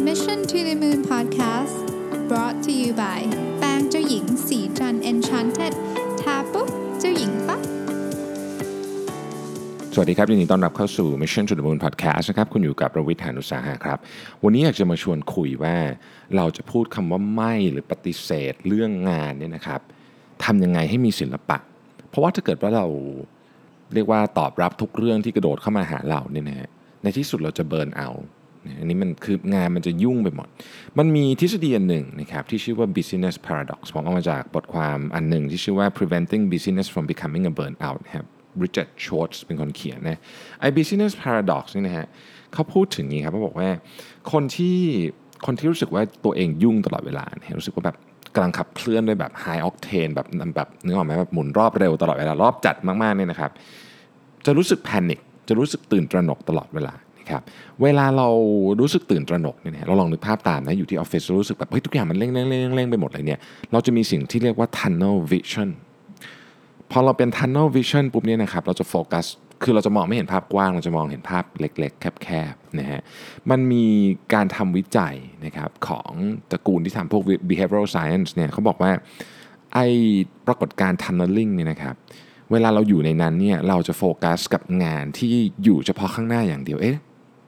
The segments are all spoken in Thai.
Mission to the Moon Podcast brought to you by แปรงเจ้าหญิงสีจัน Enchanted ทาปุ๊บเจ้าหญิงปั๊บสวัสดีครับยินดีต้อนรับเข้าสู่ Mission to the Moon Podcast นะครับ คุณอยู่กับประวิทยานุสาหะครับ วันนี้อยากจะมาชวนคุยว่าเราจะพูดคำว่าไม่หรือปฏิเสธเรื่องงานเนี่ยนะครับทำยังไงให้มีศิลปะ เพราะว่าถ้าเกิดว่าเราเรียกว่าตอบรับทุกเรื่องที่กระโดดเข้ามาหาเราเนี่ยนะฮะในที่สุดเราจะเบิร์นเอา อันนี้มันคืองานมันจะยุ่งไปหมด มันมีทฤษฎีอันหนึ่งนะครับที่ชื่อว่า business paradox ผมเอามาจากบทความอันหนึ่งที่ชื่อว่า preventing business from becoming a burnout นะครับ Richard Schwartz เป็นคนเขียนนะไอ้ business paradox นี่นะฮะเขาพูดถึงอย่างนี้ครับเขาบอกว่าคนที่คนที่รู้สึกว่าตัวเองยุ่งตลอดเวลาเนี่ยรู้สึกว่าแบบกำลังขับเคลื่อนด้วยแบบ high octane แบบแบบนึกออกไหมแบบหมุนรอบเร็วตลอดเวลารอบจัดมากๆเนี่ยนะครับ จะรู้สึกแพนิคจะรู้สึกตื่นตระหนกตลอดเวลา ครับเวลาเรารู้สึกตื่นตระหนกเนี่ยเราลองนึกภาพตามนะอยู่ที่ออฟฟิศรู้สึกแบบเฮ้ยทุกอย่างมันเร่งเร่งเร่งเร่งไปหมดเลยเนี่ยเราจะมีสิ่งที่เรียกว่า tunnel vision พอเราเป็น tunnel vision ปุ๊บเนี่ยนะครับเราจะโฟกัสคือเราจะมองไม่เห็นภาพกว้าง เราจะมองเห็นภาพเล็ก ๆ แคบๆนะฮะมันมีการทำวิจัยนะครับของตระกูลที่ทำพวก behavioral science เนี่ยเขาบอกว่าไอปรากฏการณ์ tunneling เนี่ยนะครับเวลาเราอยู่ในนั้นเนี่ยเราจะโฟกัสกับงานที่อยู่เฉพาะข้างหน้าอย่างเดียวเอ๊ะ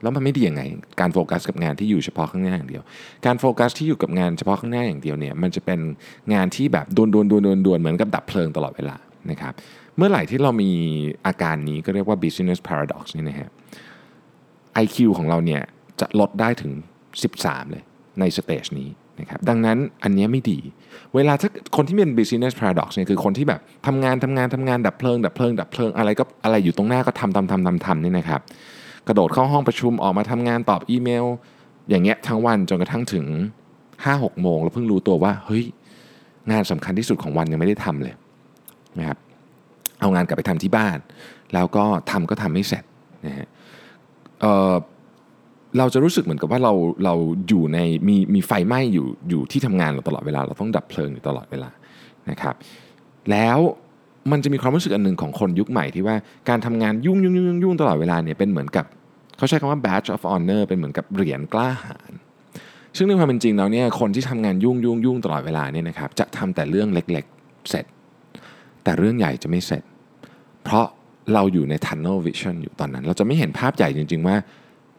แล้วมันไม่ดียังไง การโฟกัสกับงานที่อยู่เฉพาะข้างหน้าอย่างเดียว การโฟกัสที่อยู่กับงานเฉพาะข้างหน้าอย่างเดียวเนี่ยมันจะเป็นงานที่แบบดวนดวนดวนดวนดวนเหมือนกับดับเพลิงตลอดเวลานะครับเมื่อไหร่ที่เรามีอาการนี้ก็เรียกว่า business paradox นี่นะฮะ IQ ของเราเนี่ยจะลดได้ถึง 13 เลยในสเตจนี้นะครับดังนั้นอันนี้ไม่ดี เวลาถ้าคนที่เป็น business paradox เนี่ยคือคนที่แบบทำงานทำงานทำงานดับเพลิงดับเพลิงดับเพลิงอะไรก็อะไรอยู่ตรงหน้าก็ทำทำทำทำทำนี่นะครับ กระโดดเข้าห้องประชุมออกมาทำงานตอบอีเมล อย่างเงี้ยทั้งวันจนกระทั่งถึง 5-6 โมงแล้วเพิ่งรู้ตัวว่าเฮ้ยงานสำคัญที่สุดของวันยังไม่ได้ทำเลยนะครับเอางานกลับไปทำที่บ้าน แล้วก็ทำก็ทำไม่เสร็จนะฮะเเราจะรู้สึกเหมือนกับว่าเราเราอยู่ในมีมีไฟไหม้อยู่อยู่ที่ทำงานเราตลอดเวลา เราต้องดับเพลิงอยู่ตลอดเวลานะครับ แล้ว มันจะมีความรู้สึกอันหนึ่งของคนยุคใหม่ที่ว่าการทำงานยุ่งยุ่งยุ่งยุ่งตลอดเวลาเนี่ยเป็นเหมือนกับเขาใช้คำว่า badge of honor เป็นเหมือนกับเหรียญกล้าหาญซึ่งในความเป็นจริงแล้วเนี่ยคนที่ทำงานยุ่งยุ่งยุ่งตลอดเวลาเนี่ยนะครับจะทำแต่เรื่องเล็กๆ เสร็จ แต่เรื่องใหญ่จะไม่เสร็จ เพราะเราอยู่ใน tunnel vision อยู่ตอนนั้น เราจะไม่เห็นภาพใหญ่จริง ๆ ว่า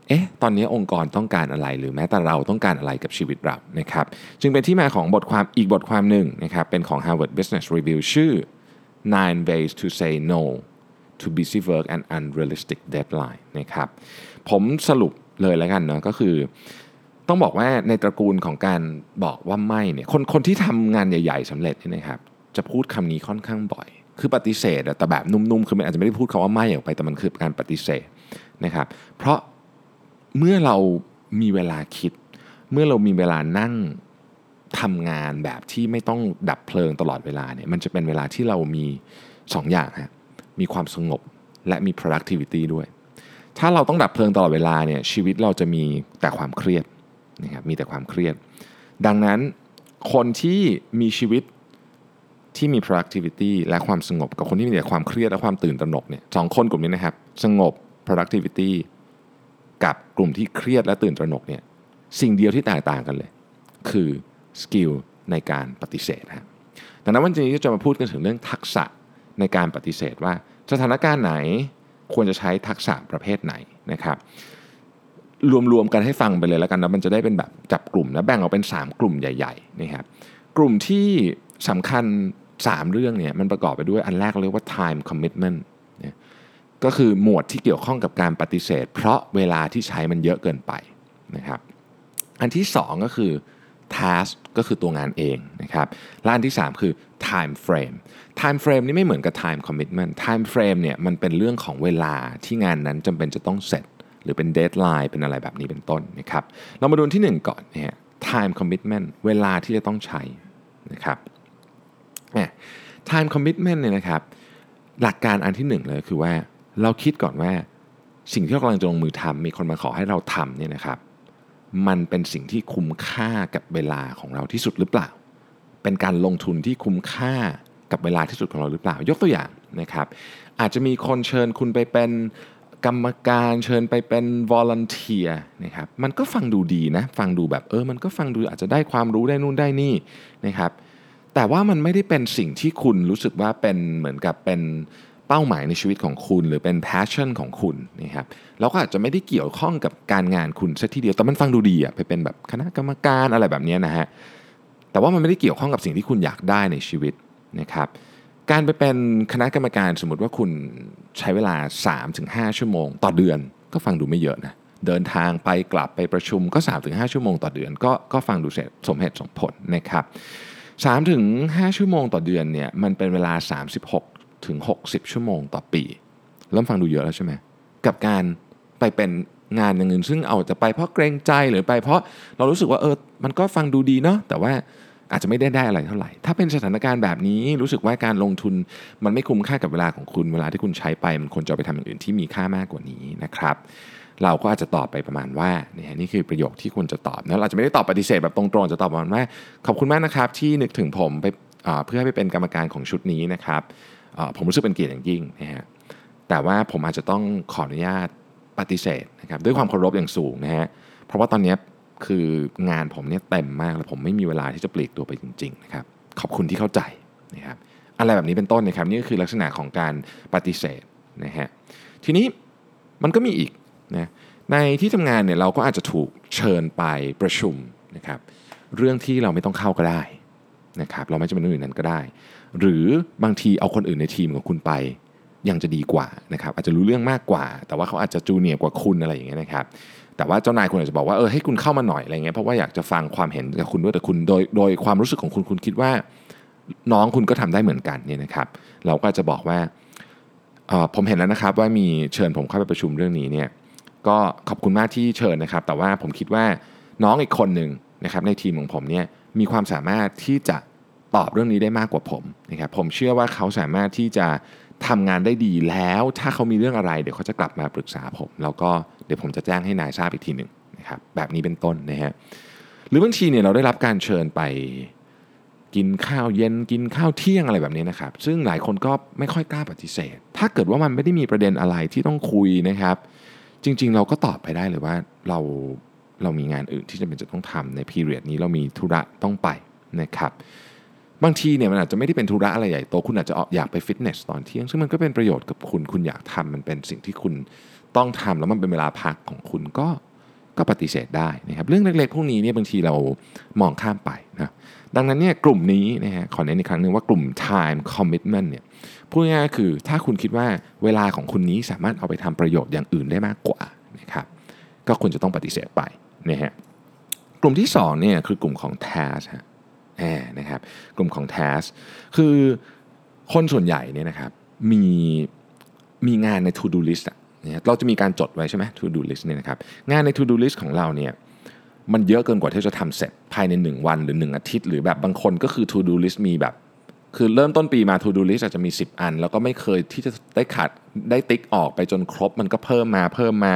เอ๊ะตอนนี้องค์กรต้องการอะไร หรือแม้แต่เราต้องการอะไรกับชีวิตเรานะครับจึงเป็นที่มาของบทความอีกบทความหนึ่งนะครับเป็นของ Harvard Business Review ชื่อ nine ways to say no to busy work and unrealistic deadline นะครับผมสรุปเลยแล้วกันเนาะก็คือ ต้องบอกว่าในตระกูลของการบอกว่าไม่เนี่ยคนคนที่ทำงานใหญ่ๆสำเร็จนี่นะครับจะพูดคำนี้ค่อนข้างบ่อย คือปฏิเสธแต่แบบนุ่มๆ คือมันอาจจะไม่ได้พูดคาว่าไม่ออกไปแต่มันคือการปฏิเสธนะครับ เพราะเมื่อเรามีเวลาคิด เมื่อเรามีเวลานั่ง ทำงานแบบที่ไม่ต้องดับเพลิงตลอดเวลาเนี่ยมันจะเป็นเวลาที่เรามีสองอย่างฮะมีความสงบและมี productivity ด้วย ถ้าเราต้องดับเพลิงตลอดเวลาเนี่ยชีวิตเราจะมีแต่ความเครียดนะครับมีแต่ความเครียด ดังนั้นคนที่มีชีวิตที่มี productivity และความสงบ กับคนที่มีแต่ความเครียดและความตื่นตระหนกเนี่ยสองคนกลุ่มนี้นะครับ สงบ productivity กับกลุ่มที่เครียดและตื่นตระหนกเนี่ยสิ่งเดียวที่แตกต่างกันเลย คือ สกิลในการปฏิเสธครับดังนั้นวันนี้จะมาพูดกันถึงเรื่องทักษะในการปฏิเสธว่าสถานการณ์ไหนควรจะใช้ทักษะประเภทไหนนะครับรวมๆกันให้ฟังไปเลยแล้วกันนะมันจะได้เป็นแบบจับกลุ่มนะแบ่งออกเป็น 3 กลุ่มใหญ่ๆนะครับกลุ่มที่สำคัญ 3 เรื่องเนี่ยมันประกอบไปด้วยอันแรกเรียกว่า time commitment นี่ยก็คือหมวดที่เกี่ยวข้องกับการปฏิเสธ เพราะเวลาที่ใช้มันเยอะเกินไปนะครับอันที่ 2 ก็คือ task ก็คือตัวงานเองนะครับละอันที่ 3 คือ time frame time frame นี่ไม่เหมือนกับ time commitment time frame เนี่ยมันเป็นเรื่องของเวลาที่งานนั้นจำเป็นจะต้องเสร็จ หรือเป็น deadline เป็นอะไรแบบนี้เป็นต้นนะครับเรามาดูที่ 1 ก่อนเนี่ย time commitment เวลาที่จะต้องใช้นะครับ time commitment เนี่ยนะครับหลักการอันที่หนึ่งเลยคือว่าเราคิดก่อนว่าสิ่งที่เรากำลังจะลงมือทำมีคนมาขอให้เราทำเนี่ยนะครับ มันเป็นสิ่งที่คุ้มค่ากับเวลาของเราที่สุดหรือเปล่า เป็นการลงทุนที่คุ้มค่ากับเวลาที่สุดของเราหรือเปล่า ยกตัวอย่างนะครับ อาจจะมีคนเชิญคุณไปเป็นกรรมการเชิญไปเป็น volunteer นะครับมันก็ฟังดูดีนะ ฟังดูแบบเออมันก็ฟังดูอาจจะได้ความรู้ได้นู่นได้นี่นะครับแต่ว่ามันไม่ได้เป็นสิ่งที่คุณรู้สึกว่าเป็นเหมือนกับเป็น เป้าหมายในชีวิตของคุณ หรือเป็น passion ของคุณนะครับแล้วก็อาจจะไม่ได้เกี่ยวข้องกับการงานคุณสัทีเดียวแต่มันฟังดูดีอะไปเป็นแบบคณะกรรมการอะไรแบบนี้นะฮะแต่ว่ามันไม่ได้เกี่ยวข้องกับสิ่งที่คุณอยากได้ในชีวิตนะครับการไปเป็นคณะกรรมการสมมติว่าคุณใช้เวลา 3-5 ชั่วโมง ต่อเดือนก็ฟังดูไม่เยอะนะเดินทางไปกลับไปประชุมก็ 3-5 ชั่วโมงต่อเดือน ก็ก็ฟังดูสมเหตุสมผลนะครับ3-5 ชั่วโมงต่อเดือนเนี่ยมันเป็นเวลา 36 ถึง 60 ชั่วโมงต่อปีเริ่มฟังดูเยอะแล้วใช่ไหมกับการไปเป็นงานอย่างอื่นซึ่งเอาจะไปเพราะเกรงใจหรือไปเพราะเรารู้สึกว่าเออมันก็ฟังดูดีเนาะแต่ว่าอาจจะไม่ได้ได้อะไรเท่าไหร่ ถ้าเป็นสถานการณ์แบบนี้รู้สึกว่าการลงทุนมันไม่คุ้มค่ากับเวลาของคุณ เวลาที่คุณใช้ไปมันควรจะไปทำอย่างอื่นที่มีค่ามากกว่านี้นะครับ เราก็อาจจะตอบไปประมาณว่าเนี่ยนี่คือประโยคที่ควรจะตอบนะเราจะไม่ได้ตอบปฏิเสธแบบตรงๆจะตอบประมาณว่าขอบคุณมากนะครับที่นึกถึงผมไปเพื่อให้ไปเป็นกรรมการของชุดนี้นะครับ ผมรู้สึกเป็นเกียรติอย่างยิ่งนะฮะแต่ว่าผมอาจจะต้องขออนุญาตปฏิเสธนะครับด้วยความเคารพอย่างสูงนะฮะเพราะว่าตอนนี้คืองานผมเนี่ยเต็มมากแล้วผมไม่มีเวลาที่จะปลีกตัวไปจริงๆนะครับขอบคุณที่เข้าใจนะครับอะไรแบบนี้เป็นต้นนะครับนี่ก็คือลักษณะของการปฏิเสธนะฮะทีนี้มันก็มีอีกนะในที่ทำงานเนี่ยเราก็อาจจะถูกเชิญไปประชุมนะครับเรื่องที่เราไม่ต้องเข้าก็ได้นะครับเราไม่จำเป็นต้องอยู่นั้นก็ได้ หรือบางทีเอาคนอื่นในทีมของคุณไป ยังจะดีกว่านะครับอาจจะรู้เรื่องมากกว่า แต่ว่าเขาอาจจะจูเนียร์กว่าคุณอะไรอย่างเงี้ยนะครับแต่ว่าเจ้านายคุณอาจจะบอกว่าเออให้คุณเข้ามาหน่อยอะไรเงี้ยเพราะว่าอยากจะฟังความเห็นกับคุณด้วยแต่คุณโดยโดยความรู้สึกของคุณคุณคิดว่า น้องคุณก็ทำได้เหมือนกันเนี่ยนะครับเราก็จะบอกว่าผมเห็นแล้วนะครับว่ามีเชิญผมเข้าไปประชุมเรื่องนี้เนี่ยก็ขอบคุณมากที่เชิญนะครับ แต่ว่าผมคิดว่าน้องอีกคนหนึ่งนะครับในทีมของผมเนี่ยมีความสามารถที่จะ ตอบเรื่องนี้ได้มากกว่าผมนะครับผมเชื่อว่าเขาสามารถที่จะทำงานได้ดีแล้ว ถ้าเขามีเรื่องอะไร เดี๋ยวเขาจะกลับมาปรึกษาผม แล้วก็เดี๋ยวผมจะแจ้งให้นายทราบอีกทีหนึ่งนะครับแบบนี้เป็นต้นนะฮะหรือบางทีเนี่ยเราได้รับการเชิญไปกินข้าวเย็นกินข้าวเที่ยงอะไรแบบนี้นะครับ ซึ่งหลายคนก็ไม่ค่อยกล้าปฏิเสธ ถ้าเกิดว่ามันไม่ได้มีประเด็นอะไรที่ต้องคุยนะครับ จริง ๆ เราก็ตอบไปได้เลยว่าเราเรามีงานอื่นที่จะเป็นจะต้องทำในพีเรียดนี้เรามีธุระต้องไปนะครับ บางทีเนี่ยมันอาจจะไม่ได้เป็นธุระอะไรใหญ่โต คุณอาจจะอยากไปฟิตเนสตอนเที่ยง ซึ่งมันก็เป็นประโยชน์กับคุณ คุณอยากทำมันเป็นสิ่งที่คุณต้องทำแล้วมันเป็นเวลาพักของคุณก็ก็ปฏิเสธได้นะครับ เรื่องเล็กๆ พวกนี้เนี่ยบางทีเรามองข้ามไปนะดังนั้นเนี่ยกลุ่มนี้นะฮะขอเน้นอีกครั้งหนึ่งว่ากลุ่ม time commitment เนี่ยพูดง่ายๆคือถ้าคุณคิดว่าเวลาของคุณนี้สามารถเอาไปทำประโยชน์อย่างอื่นได้มากกว่านะครับก็ควรจะต้องปฏิเสธไปนะฮะกลุ่มที่2เนี่ยคือกลุ่มของ task ฮะ นะครับกลุ่มของ task คือคนส่วนใหญ่เนี่ยนะครับมีมีงานใน to do list อะเราจะมีการจดไว้ใช่ไหม to do list เนี่ยนะครับงานใน to do list ของเราเนี่ยมันเยอะเกินกว่าที่จะทำเสร็จภายใน 1 วันหรือ 1 อาทิตย์ หรือแบบบางคนก็คือ to do list มีแบบ คือเริ่มต้นปีมา to do list อาจจะมี 10 อัน แล้วก็ไม่เคยที่จะได้ขาดได้ติ๊กออกไปจนครบ มันก็เพิ่มมาเพิ่มมา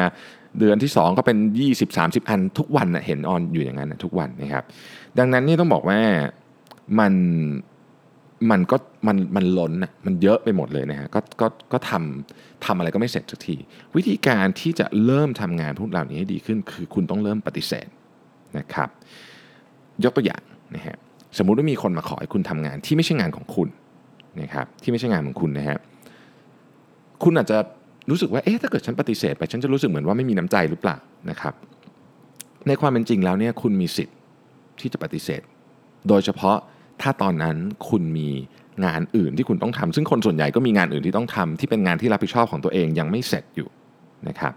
เดือนที่ 2 ก็เป็น 20-30 อันทุกวันนะเห็นออนอยู่อย่างนั้นนะทุกวันนะครับ ดังนั้นนี่ต้องบอกว่ามันมันก็มันมันล้นนะมันเยอะไปหมดเลยนะฮะก็ก็ก็ทำทำอะไรก็ไม่เสร็จสักที วิธีการที่จะเริ่มทำงานพวกเหล่านี้ให้ดีขึ้น คือคุณต้องเริ่มปฏิเสธนะครับ ยกตัวอย่างนะฮะสมมุติว่ามีคนมาขอให้คุณทำงานที่ไม่ใช่งานของคุณนะครับที่ไม่ใช่งานของคุณนะฮะคุณอาจจะ รู้สึกว่าเอ๊ะถ้าเกิดฉันปฏิเสธไปฉันจะรู้สึกเหมือนว่าไม่มีน้ำใจหรือเปล่านะครับ ในความเป็นจริงแล้วเนี่ยคุณมีสิทธิ์ที่จะปฏิเสธ โดยเฉพาะถ้าตอนนั้นคุณมีงานอื่นที่คุณต้องทำซึ่งคนส่วนใหญ่ก็มีงานอื่นที่ต้องทำที่เป็นงานที่รับผิดชอบของตัวเองยังไม่เสร็จอยู่นะครับ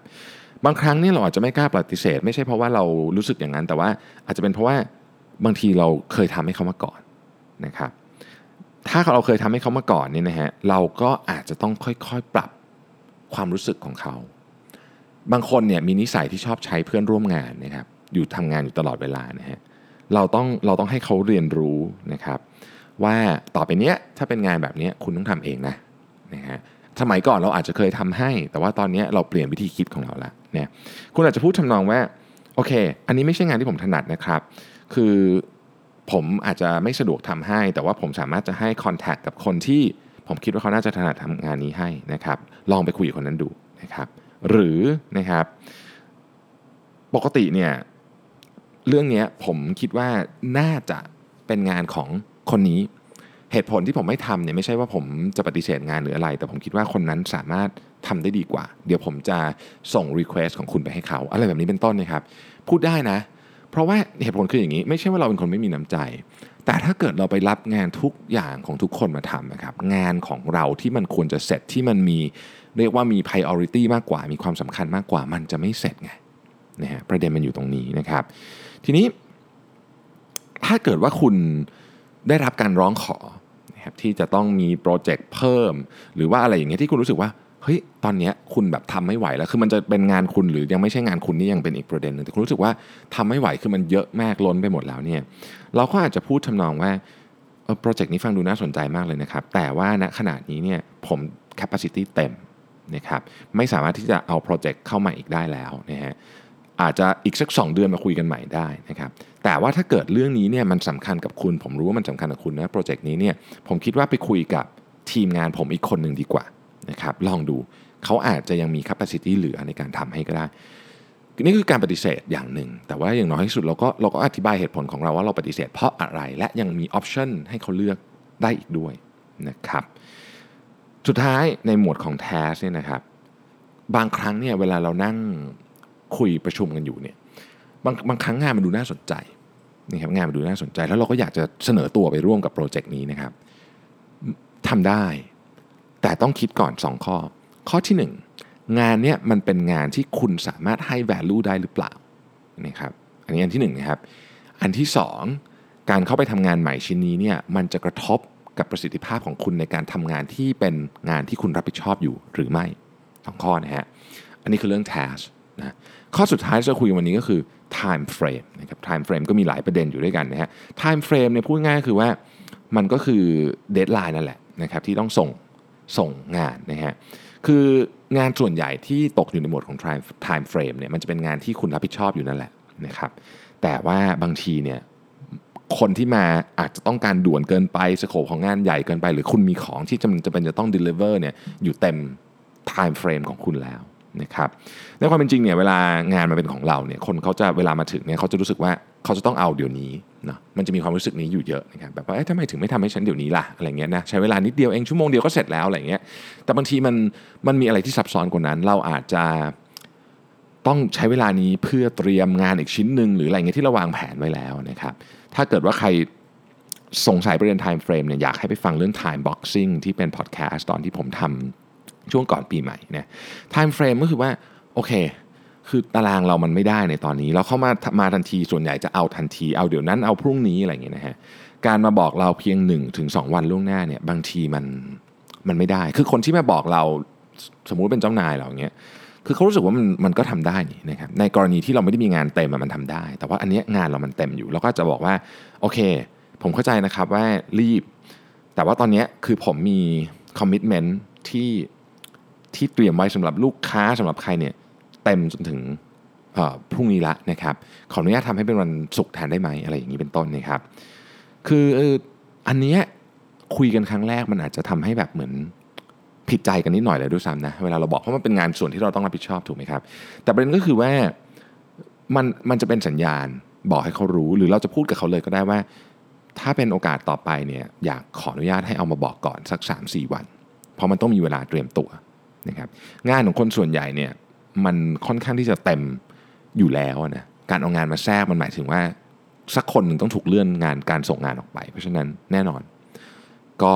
บางครั้งเนี่ยเราอาจจะไม่กล้าปฏิเสธ ไม่ใช่เพราะว่าเรารู้สึกอย่างนั้น แต่ว่าอาจจะเป็นเพราะว่าบางทีเราเคยทำให้เขามาก่อนนะครับถ้าเราเคยทำให้เขามาก่อนเนี่ยนะฮะเราก็อาจจะต้องค่อยๆปรับ ความรู้สึกของเขา บางคนเนี่ยมีนิสัยที่ชอบใช้เพื่อนร่วมงานนะครับอยู่ทำงานอยู่ตลอดเวลานะฮะเราต้องเราต้องให้เขาเรียนรู้นะครับ ว่าต่อไปเนี้ยถ้าเป็นงานแบบนี้คุณต้องทำเองนะนะฮะสมัยก่อนเราอาจจะเคยทำให้ แต่ว่าตอนนี้เราเปลี่ยนวิธีคิดของเราละเนี่ยคุณอาจจะพูดทำนองว่าโอเค อันนี้ไม่ใช่งานที่ผมถนัดนะครับ คือผมอาจจะไม่สะดวกทำให้ แต่ว่าผมสามารถจะให้คอนแทคกับคนที่ผมคิดว่าเขาน่าจะถนัดทำงานนี้ให้นะครับ ลองไปคุยกับคนนั้นดูนะครับ หรือนะครับปกติเนี่ยเรื่องนี้ผมคิดว่าน่าจะเป็นงานของคนนี้ เหตุผลที่ผมไม่ทำเนี่ยไม่ใช่ว่าผมจะปฏิเสธงานหรืออะไร แต่ผมคิดว่าคนนั้นสามารถทำได้ดีกว่า เดี๋ยวผมจะส่ง Request ของคุณไปให้เขา อะไรแบบนี้เป็นต้นนะครับ พูดได้นะ เพราะว่าเหตุผลคืออย่างนี้ ไม่ใช่ว่าเราเป็นคนไม่มีน้ำใจ แต่ถ้าเกิดเราไปรับงานทุกอย่างของทุกคนมาทำนะครับงานของเราที่มันควรจะเสร็จที่มันมีเรียกว่ามี priority มากกว่า มีความสำคัญมากกว่า มันจะไม่เสร็จไงนะฮะประเด็นมันอยู่ตรงนี้นะครับ ทีนี้ถ้าเกิดว่าคุณได้รับการร้องขอนะครับที่จะต้องมีโปรเจกต์เพิ่ม หรือว่าอะไรอย่างเงี้ยที่คุณรู้สึกว่า เฮ้ยตอนเนี้ยคุณแบบทำไม่ไหวแล้วคือมันจะเป็นงานคุณหรือยังไม่ใช่งานคุณนี่ยังเป็นอีกประเด็นหนึ่งแต่คุณรู้สึกว่าทำไม่ไหวคือมันเยอะมากล้นไปหมดแล้วเนี่ยเราก็อาจจะพูดทำนองว่าเออโปรเจกต์นี้ฟังดูน่าสนใจมากเลยนะครับ แต่ว่าณขณะนี้เนี่ยผม capacity เต็มนะครับไม่สามารถที่จะเอาโปรเจกต์เข้ามาอีกได้แล้วนะฮะอาจจะอีกสัก 2 เดือนมาคุยกันใหม่ได้นะครับแต่ว่าถ้าเกิดเรื่องนี้เนี่ยมันสำคัญกับคุณ ผมรู้ว่ามันสำคัญกับคุณนะโปรเจกต์นี้เนี่ยผมคิดว่าไปคุยกับทีมงานผมอีกคนหนึ่งดีกว่า นะครับลองดูเขาอาจจะยังมี capacity เหลือในการทำให้ก็ได้ นี่คือการปฏิเสธอย่างหนึ่ง แต่ว่าอย่างน้อยที่สุดเราก็เราก็อธิบายเหตุผลของเราว่าเราปฏิเสธเพราะอะไรและยังมีออปชันให้เขาเลือกได้อีกด้วยนะครับสุดท้ายในหมวดของ task เนี่ยนะครับ บางครั้งเนี่ยเวลาเรานั่งคุยประชุมกันอยู่เนี่ยบางบางครั้งงานมันดูน่าสนใจนะครับงานมันดูน่าสนใจ แล้วเราก็อยากจะเสนอตัวไปร่วมกับโปรเจกต์นี้นะครับทำได้ แต่ต้องคิดก่อน 2 ข้อ ข้อที่ 1 งานเนี่ยมันเป็นงานที่คุณสามารถให้ value ได้หรือเปล่านะครับอันนี้อันที่1นนะครับ อันที่ 2 การเข้าไปทำงานใหม่ชิ้นนี้เนี่ยมันจะกระทบกับประสิทธิภาพของคุณในการทำงานที่เป็นงานที่คุณรับผิดชอบอยู่หรือไม่สองข้อนะฮะอันนี้คือเรื่อง task นะข้อสุดท้ายที่จะคุยวันนี้ก็คือ time frame นะครับ time frame ก็มีหลายประเด็นอยู่ด้วยกันนะฮะ time frame เนี่ยพูดง่ายคือว่ามันก็คือ deadline นั่นแหละนะครับที่ต้องส่ง ส่งงานนะฮะคืองานส่วนใหญ่ที่ตกอยู่ในหมวดของ time frame เนี่ยมันจะเป็นงานที่คุณรับผิดชอบอยู่นั่นแหละนะครับแต่ว่าบางทีเนี่ยคนที่มาอาจจะต้องการด่วนเกินไปสโคปของงานใหญ่เกินไป หรือคุณมีของที่จำเป็นจะต้อง deliver เนี่ยอยู่เต็ม time frame ของคุณแล้วนะครับในความเป็นจริงเนี่ยเวลางานมาเป็นของเราเนี่ยคนเขาจะเวลามาถึงเนี่ยเขาจะรู้สึกว่าเขาจะต้องเอาเดี๋ยวนี้ เนาะมันจะมีความรู้สึกนี้อยู่เยอะนะครับแบบว่าทำไมถึงไม่ทำให้ฉันเดี๋ยวนี้ล่ะอะไรเงี้ยนะใช้เวลานิดเดียวเองชั่วโมงเดียวก็เสร็จแล้วอะไรเงี้ยแต่บางทีมันมันมีอะไรที่ซับซ้อนกว่านั้น เราอาจจะต้องใช้เวลานี้เพื่อเตรียมงานอีกชิ้นหนึ่งหรืออะไรเงี้ยที่เราวางแผนไว้แล้วนะครับถ้าเกิดว่าใครสงสัยประเด็น time frame เนี่ยอยากให้ไปฟังเรื่อง time boxing ที่เป็นพอดแคสต์ตอนที่ผมทำช่วงก่อนปีใหม่เนี่ย time frame ก็คือว่าโอเค คือตารางเรามันไม่ได้ในตอนนี้ เราเข้ามามาทันทีส่วนใหญ่จะเอาทันทีเอาเดี๋ยวนั้นเอาพรุ่งนี้อะไรอย่างเงี้ยนะฮะการมาบอกเราเพียง1นถึงสวันล่วงหน้าเนี่ยบางทีมันมันไม่ได้ คือคนที่มาบอกเราสมมุติเป็นเจ้านายเราอย่างเงี้ยคือเขารู้สึกว่ามันมันก็ทำได้นี่นะครับในกรณีที่เราไม่ได้มีงานเต็มมันทำได้ แต่ว่าอันนี้งานเรามันเต็มอยู่เราก็จะบอกว่าโอเค ผมเข้าใจนะครับว่ารีบ แต่ว่าตอนนี้คือผมมีคอมมิชเมนท์ที่ที่เตรียมไว้สำหรับลูกค้าสำหรับใครเนี่ย เต็มจนถึงพรุ่งนี้ละนะครับขออนุญาตทำให้เป็นวันศุกร์แทนได้ไหมอะไรอย่างนี้เป็นต้นนะครับ คืออันนี้คุยกันครั้งแรกมันอาจจะทำให้แบบเหมือนผิดใจกันนิดหน่อยเลยด้วยซ้ำนะเวลาเราบอกเพราะมันเป็นงานส่วนที่เราต้องรับผิดชอบถูกไหมครับ แต่ประเด็นก็คือว่ามันมันจะเป็นสัญญาณบอกให้เขารู้ หรือเราจะพูดกับเขาเลยก็ได้ว่า ถ้าเป็นโอกาสต่อไปเนี่ยอยากขออนุญาตให้เอามาบอกก่อนสัก 3-4 วัน เพราะมันต้องมีเวลาเตรียมตัวนะครับงานของคนส่วนใหญ่เนี่ย มันค่อนข้างที่จะเต็มอยู่แล้วนะการเอางานมาแทรกมันหมายถึงว่า สักคนหนึ่งต้องถูกเลื่อนงานการส่งงานออกไป เพราะฉะนั้นแน่นอน ก็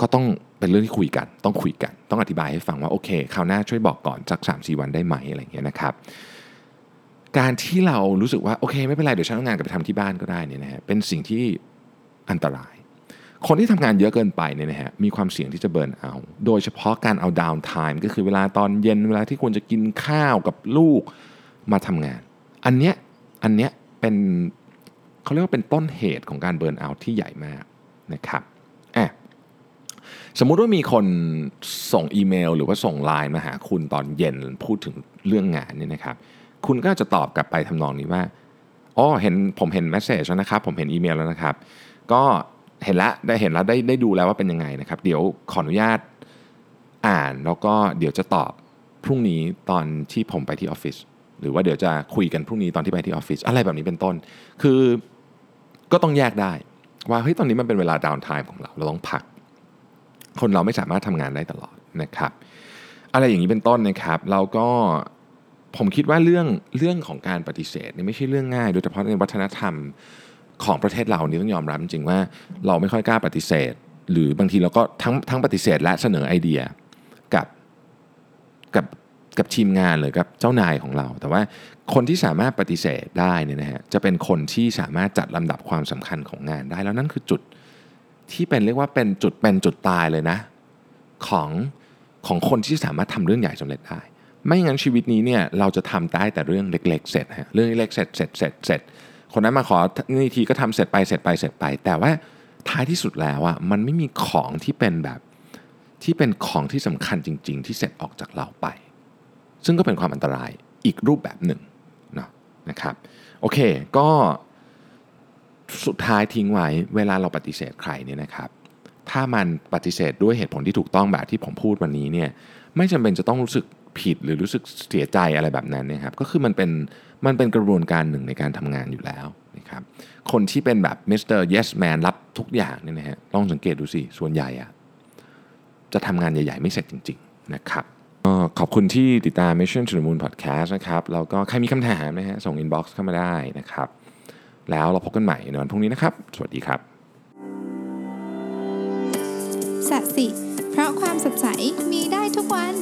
ก็ต้องเป็นเรื่องที่คุยกัน ต้องคุยกัน ต้องอธิบายให้ฟังว่าโอเคคราวหน้าช่วยบอกก่อนสัก3าสี่วันได้ไหมอะไรเงี้ยนะครับ การที่เรารู้สึกว่าโอเค ไม่เป็นไรเดี๋ยวฉันเอางานกลับไปทำที่บ้านก็ได้เนี่ยนะฮะเป็นสิ่งที่อันตราย คนที่ทำงานเยอะเกินไปเนี่ยนะฮะมีความเสี่ยงที่จะ burnout โดยเฉพาะการเอา downtime ก็คือเวลาตอนเย็นเวลาที่ควรจะกินข้าวกับลูกมาทำงาน อันเนี้ยอันเนี้ยเป็นเขาเรียกว่าเป็นต้นเหตุของการ burnout ที่ใหญ่มากนะครับอะสมมุติว่ามีคนส่งอีเมล หรือว่าส่งไลน์มาหาคุณตอนเย็นพูดถึงเรื่องงานเนี่ยนะครับ คุณก็จะตอบกลับไปทำนองนี้ว่าอ๋อเห็นผมเห็น message แล้วนะครับ ผมเห็นอีเมลแล้วนะครับ ก็ เห็นแล้วได้เห็นแล้วได้ได้ดูแล้วว่าเป็นยังไงนะครับ เดี๋ยวขออนุญาตอ่านแล้วก็เดี๋ยวจะตอบพรุ่งนี้ตอนที่ผมไปที่ออฟฟิศหรือว่าเดี๋ยวจะคุยกันพรุ่งนี้ตอนที่ไปที่ออฟฟิศอะไรแบบนี้เป็นต้น คือก็ต้องแยกได้ว่าเฮ้ยตอนนี้มันเป็นเวลา downtime ของเราเราต้องพัก คนเราไม่สามารถทำงานได้ตลอดนะครับ อะไรอย่างนี้เป็นต้นนะครับ เราก็ผมคิดว่าเรื่องเรื่องของการปฏิเสธนี่ไม่ใช่เรื่องง่าย โดยเฉพาะในวัฒนธรรม ของประเทศเรานี่ต้องยอมรับจริงว่าเราไม่ค่อยกล้าปฏิเสธ หรือบางทีเราก็ทั้งทั้งปฏิเสธและเสนอไอเดียกับกับกับทีมงานหรือกับเจ้านายของเรา แต่ว่าคนที่สามารถปฏิเสธได้เนี่ยนะฮะจะเป็นคนที่สามารถจัดลำดับความสำคัญของงานได้ แล้วนั่นคือจุดที่เป็นเรียกว่าเป็นจุดเป็นจุดตายเลยนะของของคนที่สามารถทำเรื่องใหญ่สำเร็จได้ ไม่งั้นชีวิตนี้เนี่ยเราจะทำได้แต่เรื่องเล็ก ๆ เสร็จฮะเรื่องเล็กๆเสร็จเสร็จเสร็จเสร็จ คนนั้นมาขอนี่ทีก็ทำเสร็จไปเสร็จไปเสร็จไป แต่ว่าท้ายที่สุดแล้วอะมันไม่มีของที่เป็นแบบที่เป็นของที่สำคัญจริง ๆ ที่เสร็จออกจากเราไป ซึ่งก็เป็นความอันตรายอีกรูปแบบหนึ่งนะนะครับโอเคก็สุดท้ายทิ้งไว้เวลาเราปฏิเสธใครเนี่ยนะครับ ถ้ามันปฏิเสธด้วยเหตุผลที่ถูกต้องแบบที่ผมพูดวันนี้เนี่ยไม่จำเป็นจะต้องรู้สึก ผิดหรือรู้สึกเสียใจอะไรแบบนั้นนะครับก็คือมันเป็นมันเป็นกระบวนการหนึ่งในการทำงานอยู่แล้วนะครับคนที่เป็นแบบมิสเตอร์ yes man รับทุกอย่างเนี่ยนะฮะลองสังเกตดูสิส่วนใหญ่อะจะทำงานใหญ่ ๆ ไม่เสร็จจริง ๆ นะครับขอบคุณที่ติดตาม Mission to the Moon Podcast นะครับแล้วก็ใครมีคำถามนะฮะส่ง inbox เข้ามาได้นะครับ แล้วเราพบกันใหม่ในวันพรุ่งนี้นะครับ สวัสดีครับสัสิ เพราะความสดใสมีได้ทุกวัน